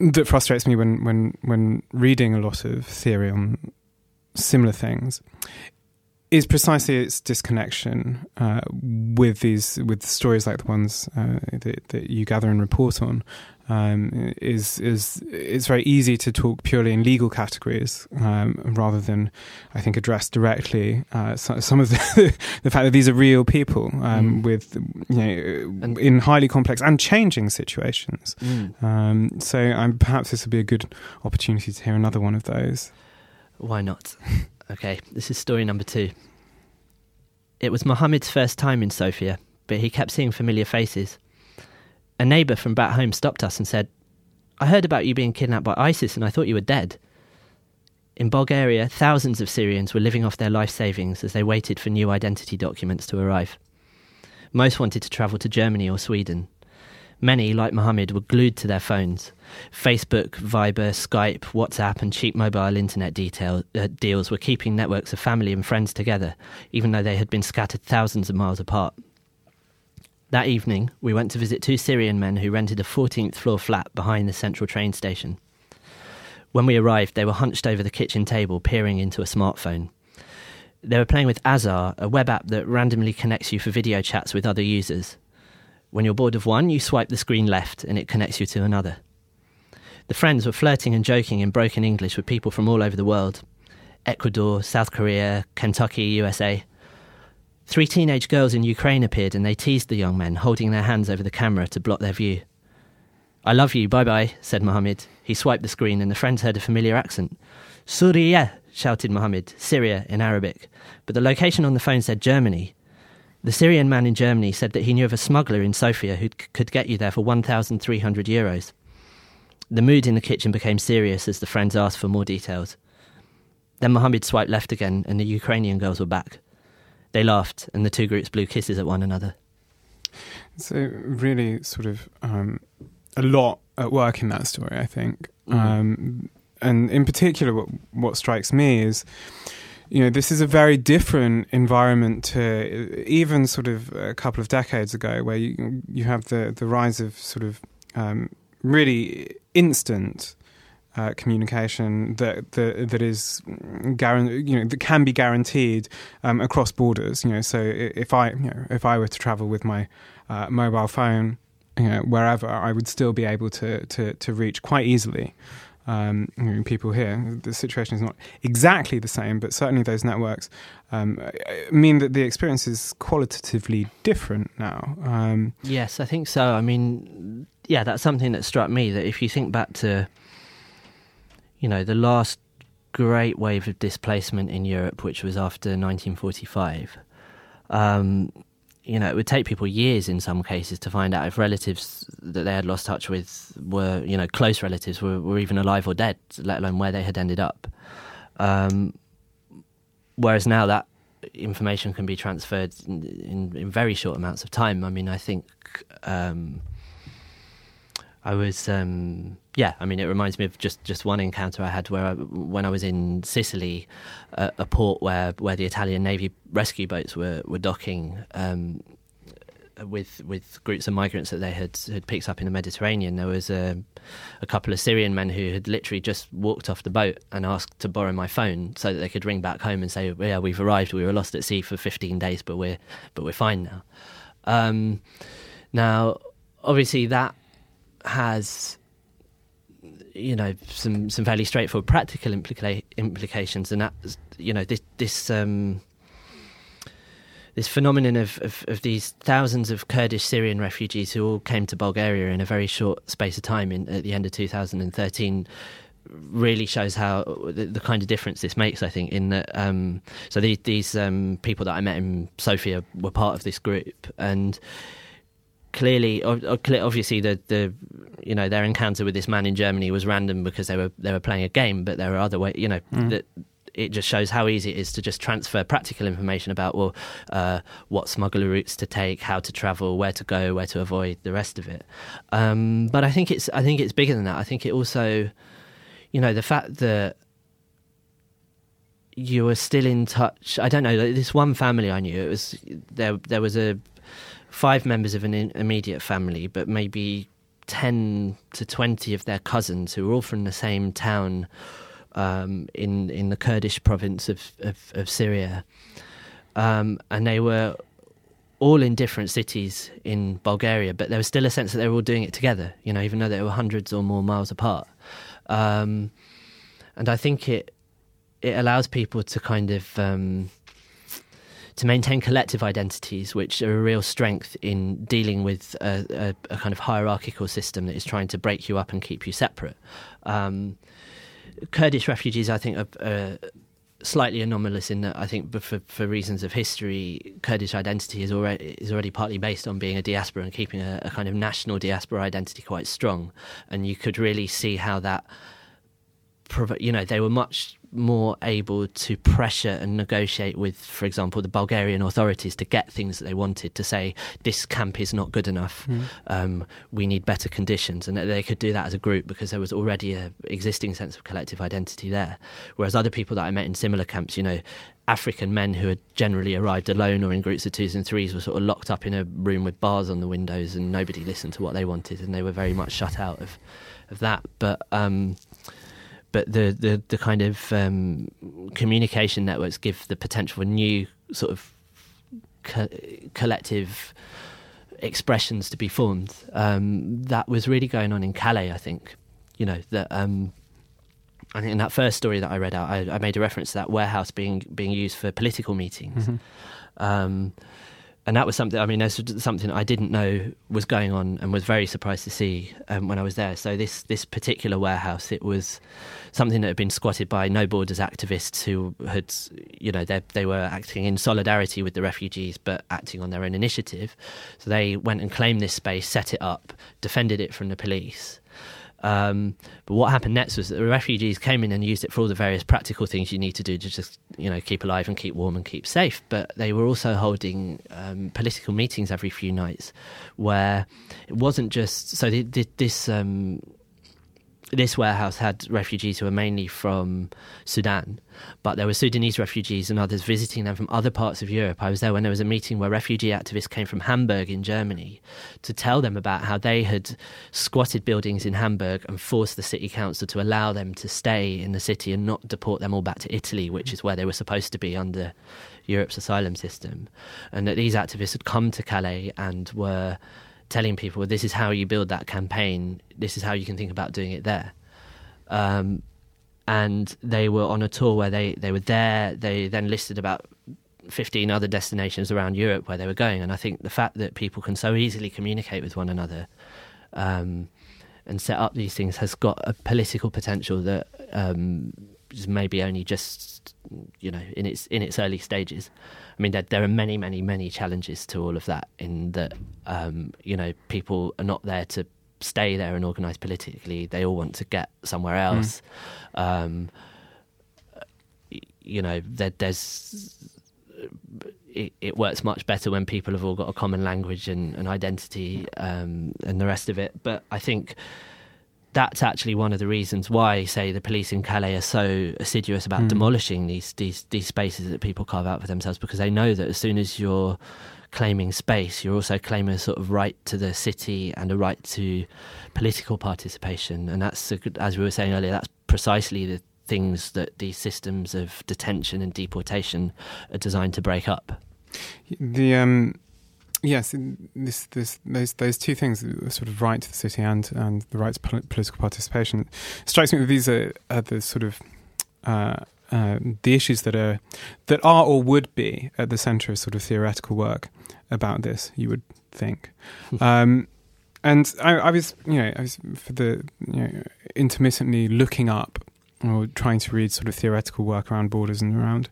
that frustrates me when, when when reading a lot of theory on similar things is precisely its disconnection uh, with these with stories like the ones uh, that, that you gather and report on um, is is it's very easy to talk purely in legal categories um, rather than I think address directly uh, some of the the fact that these are real people um, mm. with you know and in highly complex and changing situations. Mm. Um, so um, perhaps this would be a good opportunity to hear another one of those. Why not? okay, this is story number two. It was Mohammed's first time in Sofia, but he kept seeing familiar faces. A neighbour from back home stopped us and said, I heard about you being kidnapped by ISIS and I thought you were dead. In Bulgaria, thousands of Syrians were living off their life savings as they waited for new identity documents to arrive. Most wanted to travel to Germany or Sweden. Many, like Mohammed, were glued to their phones. Facebook, Viber, Skype, WhatsApp, and cheap mobile internet detail, uh, deals were keeping networks of family and friends together, even though they had been scattered thousands of miles apart. That evening, we went to visit two Syrian men who rented a 14th floor flat behind the central train station. When we arrived, they were hunched over the kitchen table, peering into a smartphone. They were playing with Azar, a web app that randomly connects you for video chats with other users. When you're bored of one, you swipe the screen left and it connects you to another. The friends were flirting and joking in broken English with people from all over the world Ecuador, South Korea, Kentucky, USA. Three teenage girls in Ukraine appeared and they teased the young men, holding their hands over the camera to block their view. I love you, bye bye, said Mohammed. He swiped the screen and the friends heard a familiar accent. Suriya, shouted Mohammed, Syria in Arabic. But the location on the phone said Germany. The Syrian man in Germany said that he knew of a smuggler in Sofia who could get you there for 1,300 euros. The mood in the kitchen became serious as the friends asked for more details. Then Mohammed swiped left again and the Ukrainian girls were back. They laughed, and the two groups blew kisses at one another. So really, sort of um, a lot at work in that story, I think. Mm. Um, and in particular, what, what strikes me is, you know, this is a very different environment to even sort of a couple of decades ago, where you you have the the rise of sort of um, really instant uh, communication that, that that is guaran- you know that can be guaranteed um, across borders. You know, so if I you know if I were to travel with my uh, mobile phone, you know, wherever, I would still be able to to, to reach quite easily. Um, you know, people here, the situation is not exactly the same, but certainly those networks um, mean that the experience is qualitatively different now. Um, yes, I think so. I mean, yeah, that's something that struck me. That if you think back to, you know, the last great wave of displacement in Europe, which was after 1945. Um, you know, it would take people years in some cases to find out if relatives that they had lost touch with were, you know, close relatives were, were even alive or dead, let alone where they had ended up. Um, whereas now that information can be transferred in, in, in, very short amounts of time. I mean, I think um, I was, um, yeah. I mean, it reminds me of just, just one encounter I had where I, when I was in Sicily, uh, a port where, where the Italian Navy rescue boats were were docking. Um, with with groups of migrants that they had had picked up in the Mediterranean, there was a, a couple of Syrian men who had literally just walked off the boat and asked to borrow my phone so that they could ring back home and say, "Yeah, we've arrived. We were lost at sea for 15 days, but we're but we're fine now." Um, now, obviously, that has you know some some fairly straightforward practical implica- implications, and that you know this this um, this phenomenon of, of, of, these thousands of Kurdish Syrian refugees who all came to Bulgaria in a very short space of time in, at the end of 2013 really shows how the, the, kind of difference this makes. I think in that um, so these, these um, people that I met in Sofia were part of this group and clearly, obviously, the the you know their encounter with this man in Germany was random because they were they were playing a game, but there are other ways. You know mm. that it just shows how easy it is to just transfer practical information about well uh, what smuggler routes to take, how to travel, where to go, where to avoid, the rest of it. Um, but I think it's I think it's bigger than that. I think it also, you know, the fact that you were still in touch. I don't know. This one family I knew, it was there. There was a five members of an immediate family, but maybe 10 to 20 of their cousins who were all from the same town um, in, in the Kurdish province of, of, of Syria. Um, and they were all in different cities in Bulgaria, but there was still a sense that they were all doing it together, you know, even though they were hundreds or more miles apart. Um, and I think it it allows people to kind of um, to maintain collective identities, which are a real strength in dealing with a, a, a kind of hierarchical system that is trying to break you up and keep you separate. Um, Kurdish refugees, I think, are. Uh, slightly anomalous in that I think for, for reasons of history, Kurdish identity is already is already partly based on being a diaspora and keeping a, a, kind of national diaspora identity quite strong, and you could really see how that, you know, they were much more able to pressure and negotiate with, for example, the Bulgarian authorities to get things that they wanted. To say this camp is not good enough, mm. um, we need better conditions, and they could do that as a group because there was already an existing sense of collective identity there. Whereas other people that I met in similar camps, you know, African men who had generally arrived alone or in groups of twos and threes were sort of locked up in a room with bars on the windows, and nobody listened to what they wanted, and they were very much shut out of of that. But um, but the the, the kind of um, communication networks give the potential for new sort of co- collective expressions to be formed. Um, that was really going on in Calais, I think. You know that. Um, I think in that first story that I read out, I, I, made a reference to that warehouse being being used for political meetings. Mm-hmm. And that was something. I mean, there's something I didn't know was going on, and was very surprised to see um, when I was there. So this this particular warehouse, it was something that had been squatted by No Borders activists who had, you know, they they were acting in solidarity with the refugees, but acting on their own initiative. So they went and claimed this space, set it up, defended it from the police. Um, but what happened next was that the refugees came in and used it for all the various practical things you need to do to just, you know, keep alive and keep warm and keep safe. But they were also holding um, political meetings every few nights, where it wasn't just so this. Um, this warehouse had refugees who were mainly from Sudan, but there were Sudanese refugees and others visiting them from other parts of Europe. I was there when there was a meeting where refugee activists came from Hamburg in Germany to tell them about how they had squatted buildings in Hamburg and forced the city council to allow them to stay in the city and not deport them all back to Italy, which is where they were supposed to be under Europe's asylum system. And that these activists had come to Calais and were telling people this is how you build that campaign, this is how you can think about doing it there. Um, and they were on a tour where they, they were there. They then listed about 15 other destinations around Europe where they were going. And I think the fact that people can so easily communicate with one another um, and set up these things has got a political potential that um, is maybe only just you know in its in its early stages. I mean, there, there are many, many, many challenges to all of that. In that, um, you know, people are not there to stay there and organise politically. They all want to get somewhere hmm. else. Mm. Um, you know, there, there's it, it, works much better when people have all got a common language and, and identity um, and the rest of it. But I think that's actually one of the reasons why, say, the police in Calais are so assiduous about mm. demolishing these, these these spaces that people carve out for themselves because they know that as soon as you're claiming space, you're also claiming a sort of right to the city and a right to political participation. And that's, as we were saying earlier, that's precisely the things that these systems of detention and deportation are designed to break up. The um, Yes, this, this, those, those two things, sort of right to the city and, and the right to political participation, strikes me that these are, are the sort of uh, uh, the issues that are that are or would be at the centre of sort of theoretical work about this. You would think, um, and I, I, was, you know, I was for the you know, intermittently looking up or trying to read sort of theoretical work around borders and around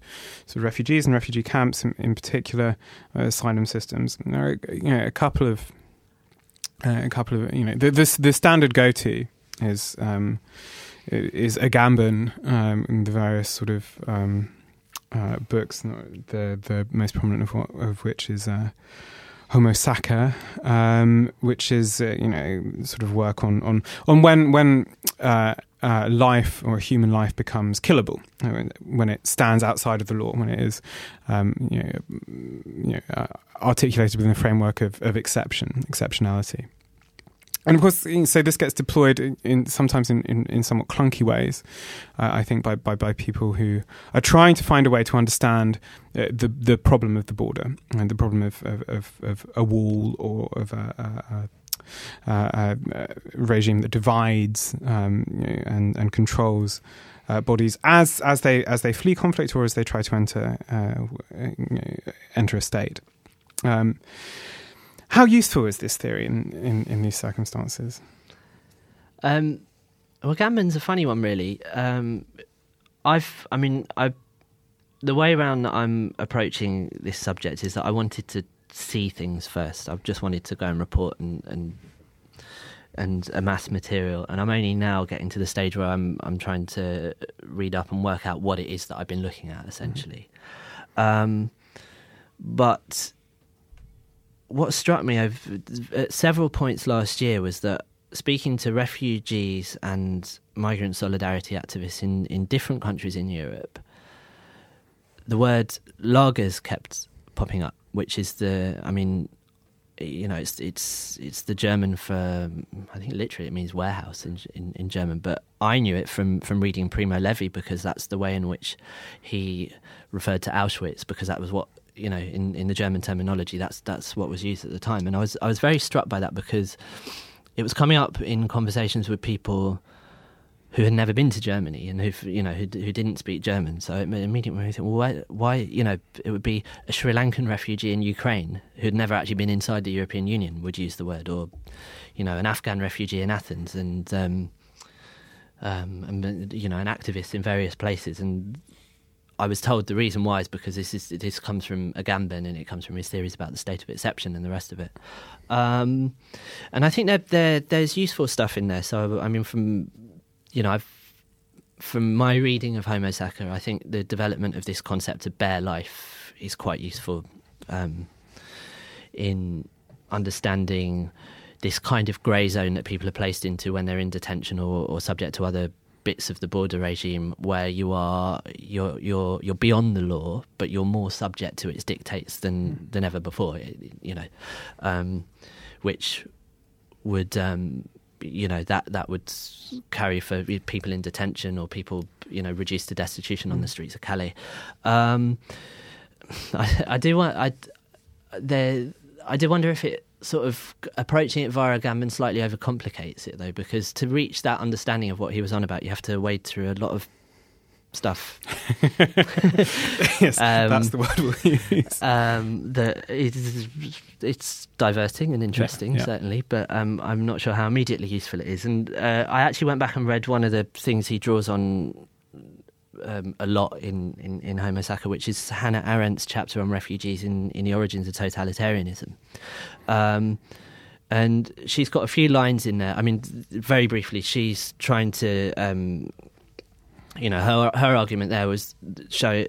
sort of refugees and refugee camps in, in particular, uh, asylum systems. And there are you know a couple of uh, a couple of you know the the, the standard go to is um, is Agamben um, in the various sort of um, uh, books. The the most prominent of, what, of which is. Uh, Homo Sacer, um, which is uh, you know sort of work on on on when when uh, uh, life or human life becomes killable when it stands outside of the law, when it is um, you know, you know, uh, articulated within the framework of, of exception, exceptionality. And of course, so this gets deployed in, in sometimes in, in, in, somewhat clunky ways, uh, I think, by, by, by people who are trying to find a way to understand uh, the the problem of the border and the problem of, of, of, of a wall or of a, a, a uh, uh, regime that divides um, and, and controls uh, bodies as as they as they flee conflict or as they try to enter enter a state. Um, how useful is this theory in, in, in these circumstances? Um, well, Agamben's a funny one, really. Um, I've, I mean, I, the way around that I'm approaching this subject is that I wanted to see things first. I've just wanted to go and report and, and and amass material. And I'm only now getting to the stage where I'm I'm trying to read up and work out what it is that I've been looking at essentially. Mm-hmm. Um, but what struck me over, at several points last year was that speaking to refugees and migrant solidarity activists in, in different countries in Europe, the word lagers kept popping up, which is the, I mean, you know, it's it's it's the German for I think literally it means warehouse in, in, in German. But I knew it from from reading Primo Levi because that's the way in which he referred to Auschwitz because that was what you know in, in the German terminology that's that's what was used at the time. And I was I was very struck by that because it was coming up in conversations with people who had never been to Germany and who you know who, didn't speak German. So immediately we think, well, why, why you know it would be a Sri Lankan refugee in Ukraine who'd never actually been inside the European Union would use the word, or you know an Afghan refugee in Athens and um, um, and you know an activist in various places and. I was told the reason why is because this is this comes from Agamben and it comes from his theories about the state of exception and the rest of it. Um, and I think that there, there's useful stuff in there. So I mean, from you know, I've, from my reading of Homo Sacer, I think the development of this concept of bare life is quite useful um, in understanding this kind of grey zone that people are placed into when they're in detention or, or subject to other bits of the border regime where you are you're you're you're beyond the law, but you're more subject to its dictates than mm. than ever before. You know, um, which would um, you know that that would carry for people in detention or people you know reduced to destitution mm. on the hmm. streets of Calais. Um, I, I do want I there I do wonder if it sort of approaching it via Agamben slightly overcomplicates it though, because to reach that understanding of what he was on about, you have to wade through a lot of stuff. yes, um, that's the word we'll use. Um, that it's, it's diverting and interesting, yeah, yeah. certainly, but um, I'm not sure how immediately useful it is. And uh, I actually went back and read one of the things he draws on um, a lot in, in, in Homo Sacer, which is Hannah Arendt's chapter on refugees in, in the origins of totalitarianism. Um, and she's got a few lines in there. I mean, very briefly, she's trying to, um, you know, her her argument there was show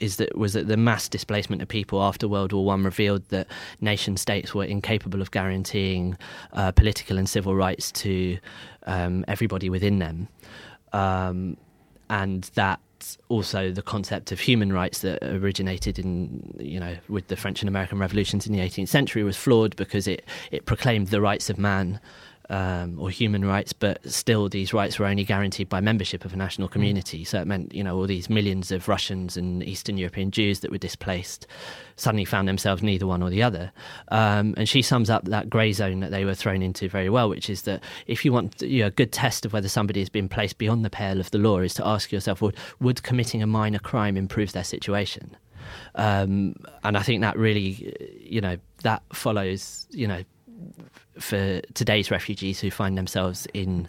is that was that the mass displacement of people after World War One revealed that nation states were incapable of guaranteeing uh, political and civil rights to um, everybody within them, um, and that also the concept of human rights that originated in you know with the French and American revolutions in the 18th century was flawed because it it proclaimed the rights of man um, or human rights, but still these rights were only guaranteed by membership of a national community. Mm. So it meant, you know, all these millions of Russians and Eastern European Jews that were displaced suddenly found themselves neither one or the other. Um, and she sums up that grey zone that they were thrown into very well, which is that if you want you know, a good test of whether somebody has been placed beyond the pale of the law, is to ask yourself, would, would committing a minor crime improve their situation? Um, and I think that really, you know, that follows, you know, for today's refugees who find themselves in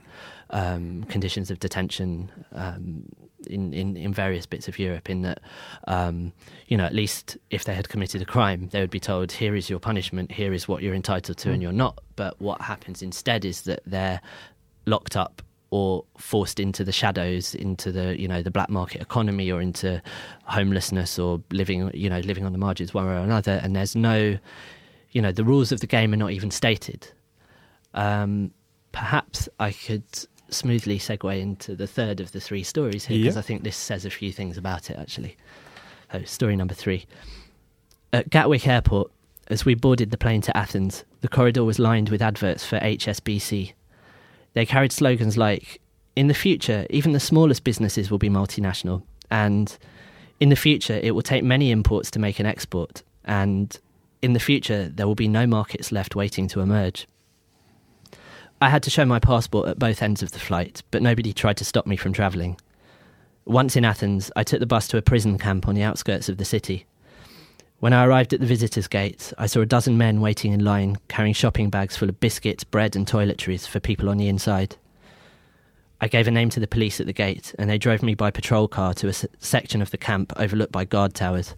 um, conditions of detention um, in, in, in, various bits of Europe, in that, um, you know, at least if they had committed a crime, they would be told, here is your punishment, here is what you're entitled to, mm. and you're not. But what happens instead is that they're locked up or forced into the shadows, into the you know the black market economy, or into homelessness, or living you know living on the margins one way or another. And there's no, you know, the rules of the game are not even stated. Um, perhaps I could smoothly segue into the third of the three stories here because I think this says a few things about it actually. So, story number three. At Gatwick Airport, as we boarded the plane to Athens, the corridor was lined with adverts for HSBC. They carried slogans like, In the future, even the smallest businesses will be multinational, and In the future, it will take many imports to make an export, and In the future, there will be no markets left waiting to emerge. I had to show my passport at both ends of the flight, but nobody tried to stop me from travelling. Once in Athens, I took the bus to a prison camp on the outskirts of the city. When I arrived at the visitors' gate, I saw a dozen men waiting in line, carrying shopping bags full of biscuits, bread, and toiletries for people on the inside. I gave a name to the police at the gate, and they drove me by patrol car to a section of the camp overlooked by guard towers.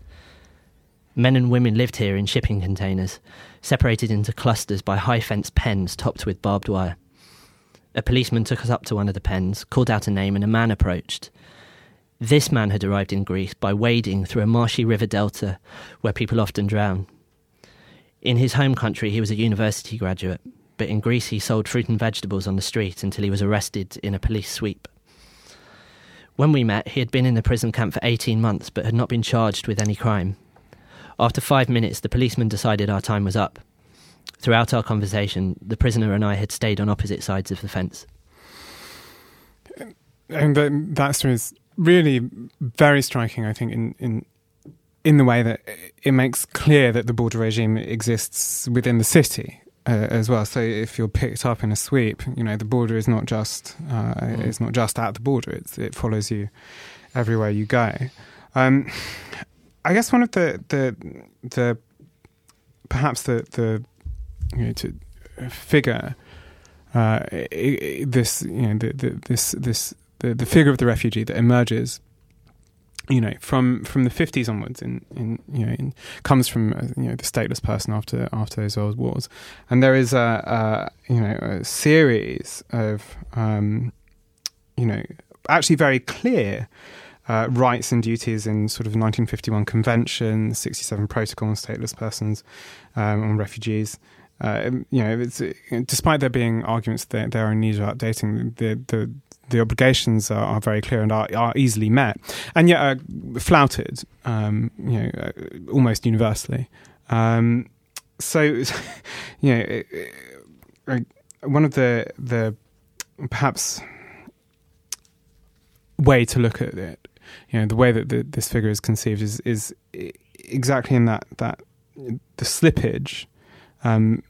Men and women lived here in shipping containers, separated into clusters by high fence pens topped with barbed wire. A policeman took us up to one of the pens, called out a name, and a man approached. This man had arrived in Greece by wading through a marshy river delta where people often drown. In his home country, he was a university graduate, but in Greece, he sold fruit and vegetables on the street until he was arrested in a police sweep. When we met, he had been in the prison camp for 18 months but had not been charged with any crime. After five minutes, the policeman decided our time was up. Throughout our conversation, the prisoner and I had stayed on opposite sides of the fence. And that, that story is really very striking, I think, in, in in the way that it makes clear that the border regime exists within the city uh, as well. So if you're picked up in a sweep, you know the border is not just uh, mm. it's not just at the border; it's, it follows you everywhere you go. Um, I guess one of the the the perhaps the the you know to figure uh, this you know the, the, this this the, the figure of the refugee that emerges you know, from from the fifties onwards, in, in you know, in, comes from uh, you know the stateless person after after those world wars, and there is a, a you know a series of um, you know actually very clear. Uh, rights and duties in sort of 1951 convention, 67 protocol on stateless persons, um, on refugees. Uh, you know, despite there being arguments that there are in need of updating, the the the obligations are, are, very clear and are, are easily met, and yet are flouted, um, you know, uh, almost universally. Um, so, you know, uh, one of the the perhaps way to look at it, you know, the way that the, this figure is conceived is is exactly in that that the slippage um,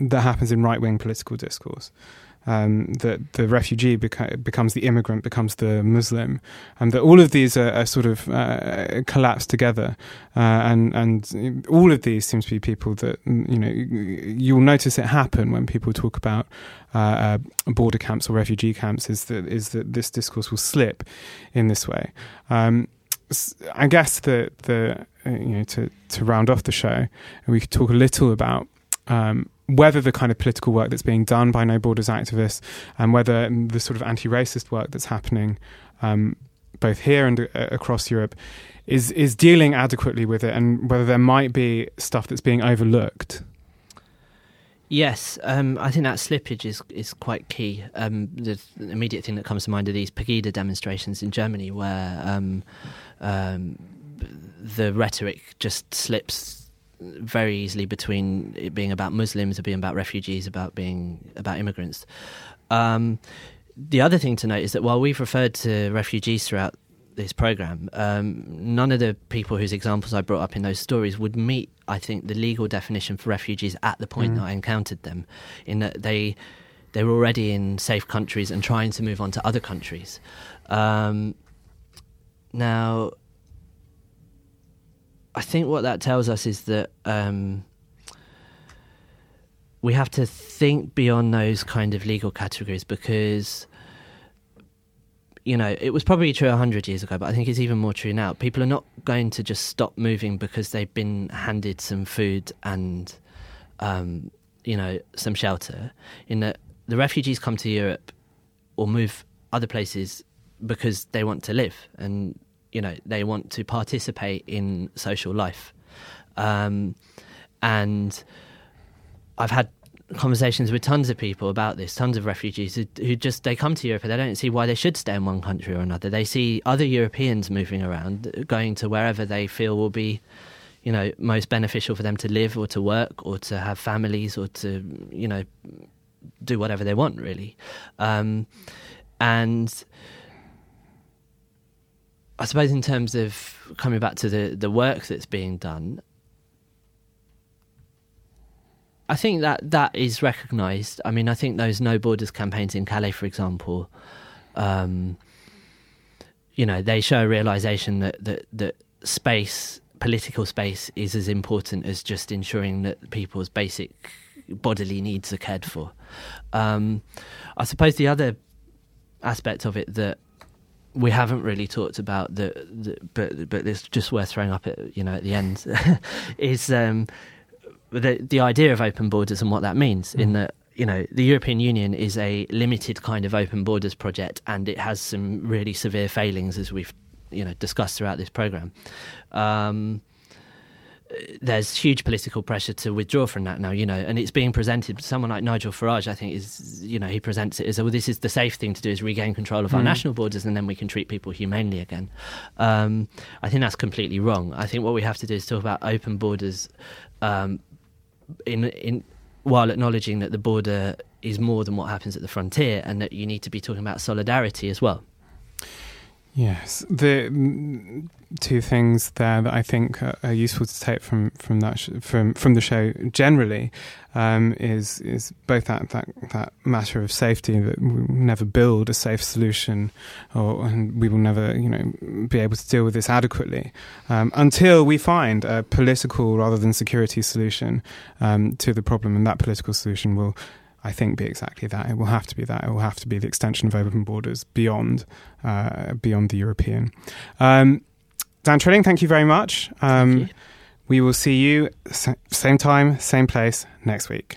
that happens in right wing political discourse um, that the refugee beca- becomes the immigrant, becomes the Muslim, and that all of these are, are sort of uh, collapse together. Uh, and and all of these seems to be people that you know you'll notice it happen when people talk about uh, uh border camps or refugee camps. Is that is that this discourse will slip in this way. Um, I guess that the uh, you know to to round off the show, we could talk a little about um, whether the kind of political work that's being done by No Borders activists and whether the sort of anti-racist work that's happening um, both here and uh, across Europe is is dealing adequately with it, and whether there might be stuff that's being overlooked. Yes, um, I think that slippage is is quite key. Um, the, immediate thing that comes to mind are these Pegida demonstrations in Germany, where um, um the rhetoric just slips very easily between it being about Muslims, or being about refugees, about being about immigrants. Um, the other thing to note is that while we've referred to refugees throughout this program, um, none of the people whose examples I brought up in those stories would meet, I think, the legal definition for refugees at the point mm. that I encountered them, in that they they were already in safe countries and trying to move on to other countries. Um, now, I think what that tells us is that um, we have to think beyond those kind of legal categories because you know, it was probably true 100 years ago, but I think it's even more true now. People are not going to just stop moving because they've been handed some food and, um, you know, some shelter. In that the refugees come to Europe or move other places because they want to live. And you know they want to participate in social life, um, and I've had conversations with tons of people about this, tons of refugees who, who, just they come to Europe and they don't see why they should stay in one country or another. They see other Europeans moving around, going to wherever they feel will be, you know, most beneficial for them to live or to work or to have families or to, you know, do whatever they want really, um, and I suppose in terms of coming back to the, the work that's being done, I think that that is recognised. I mean, I think those No Borders campaigns in Calais, for example, um, you know, they show a realization that, that that space, political space, is as important as just ensuring that people's basic bodily needs are cared for. Um, I suppose the other aspect of it that we haven't really talked about the, the, but but it's just worth throwing up at you know at the end is um, the the idea of open borders and what that means mm. in that you know the European Union is a limited kind of open borders project and it has some really severe failings as we've you know discussed throughout this program. Um, there's huge political pressure to withdraw from that now, you know, and it's being presented. Someone like Nigel Farage, I think, is you know he presents it as well. This is the safe thing to do is regain control of our mm. national borders, and then we can treat people humanely again. Um, I think that's completely wrong. I think what we have to do is talk about open borders, um, in in while acknowledging that the border is more than what happens at the frontier, and that you need to be talking about solidarity as well. Yes, the mm, two things there that I think are, useful to take from from that sh- from from the show generally um, is is both that, that that matter of safety that we will never build a safe solution, or and we will never you know be able to deal with this adequately um, until we find a political rather than security solution um, to the problem, and that political solution will I think, be exactly that. It will have to be that. It will have to be the extension of open borders beyond uh, beyond the European. Um, Dan Trilling, thank you very much. Um, you. We will see you sa- same time, same place next week.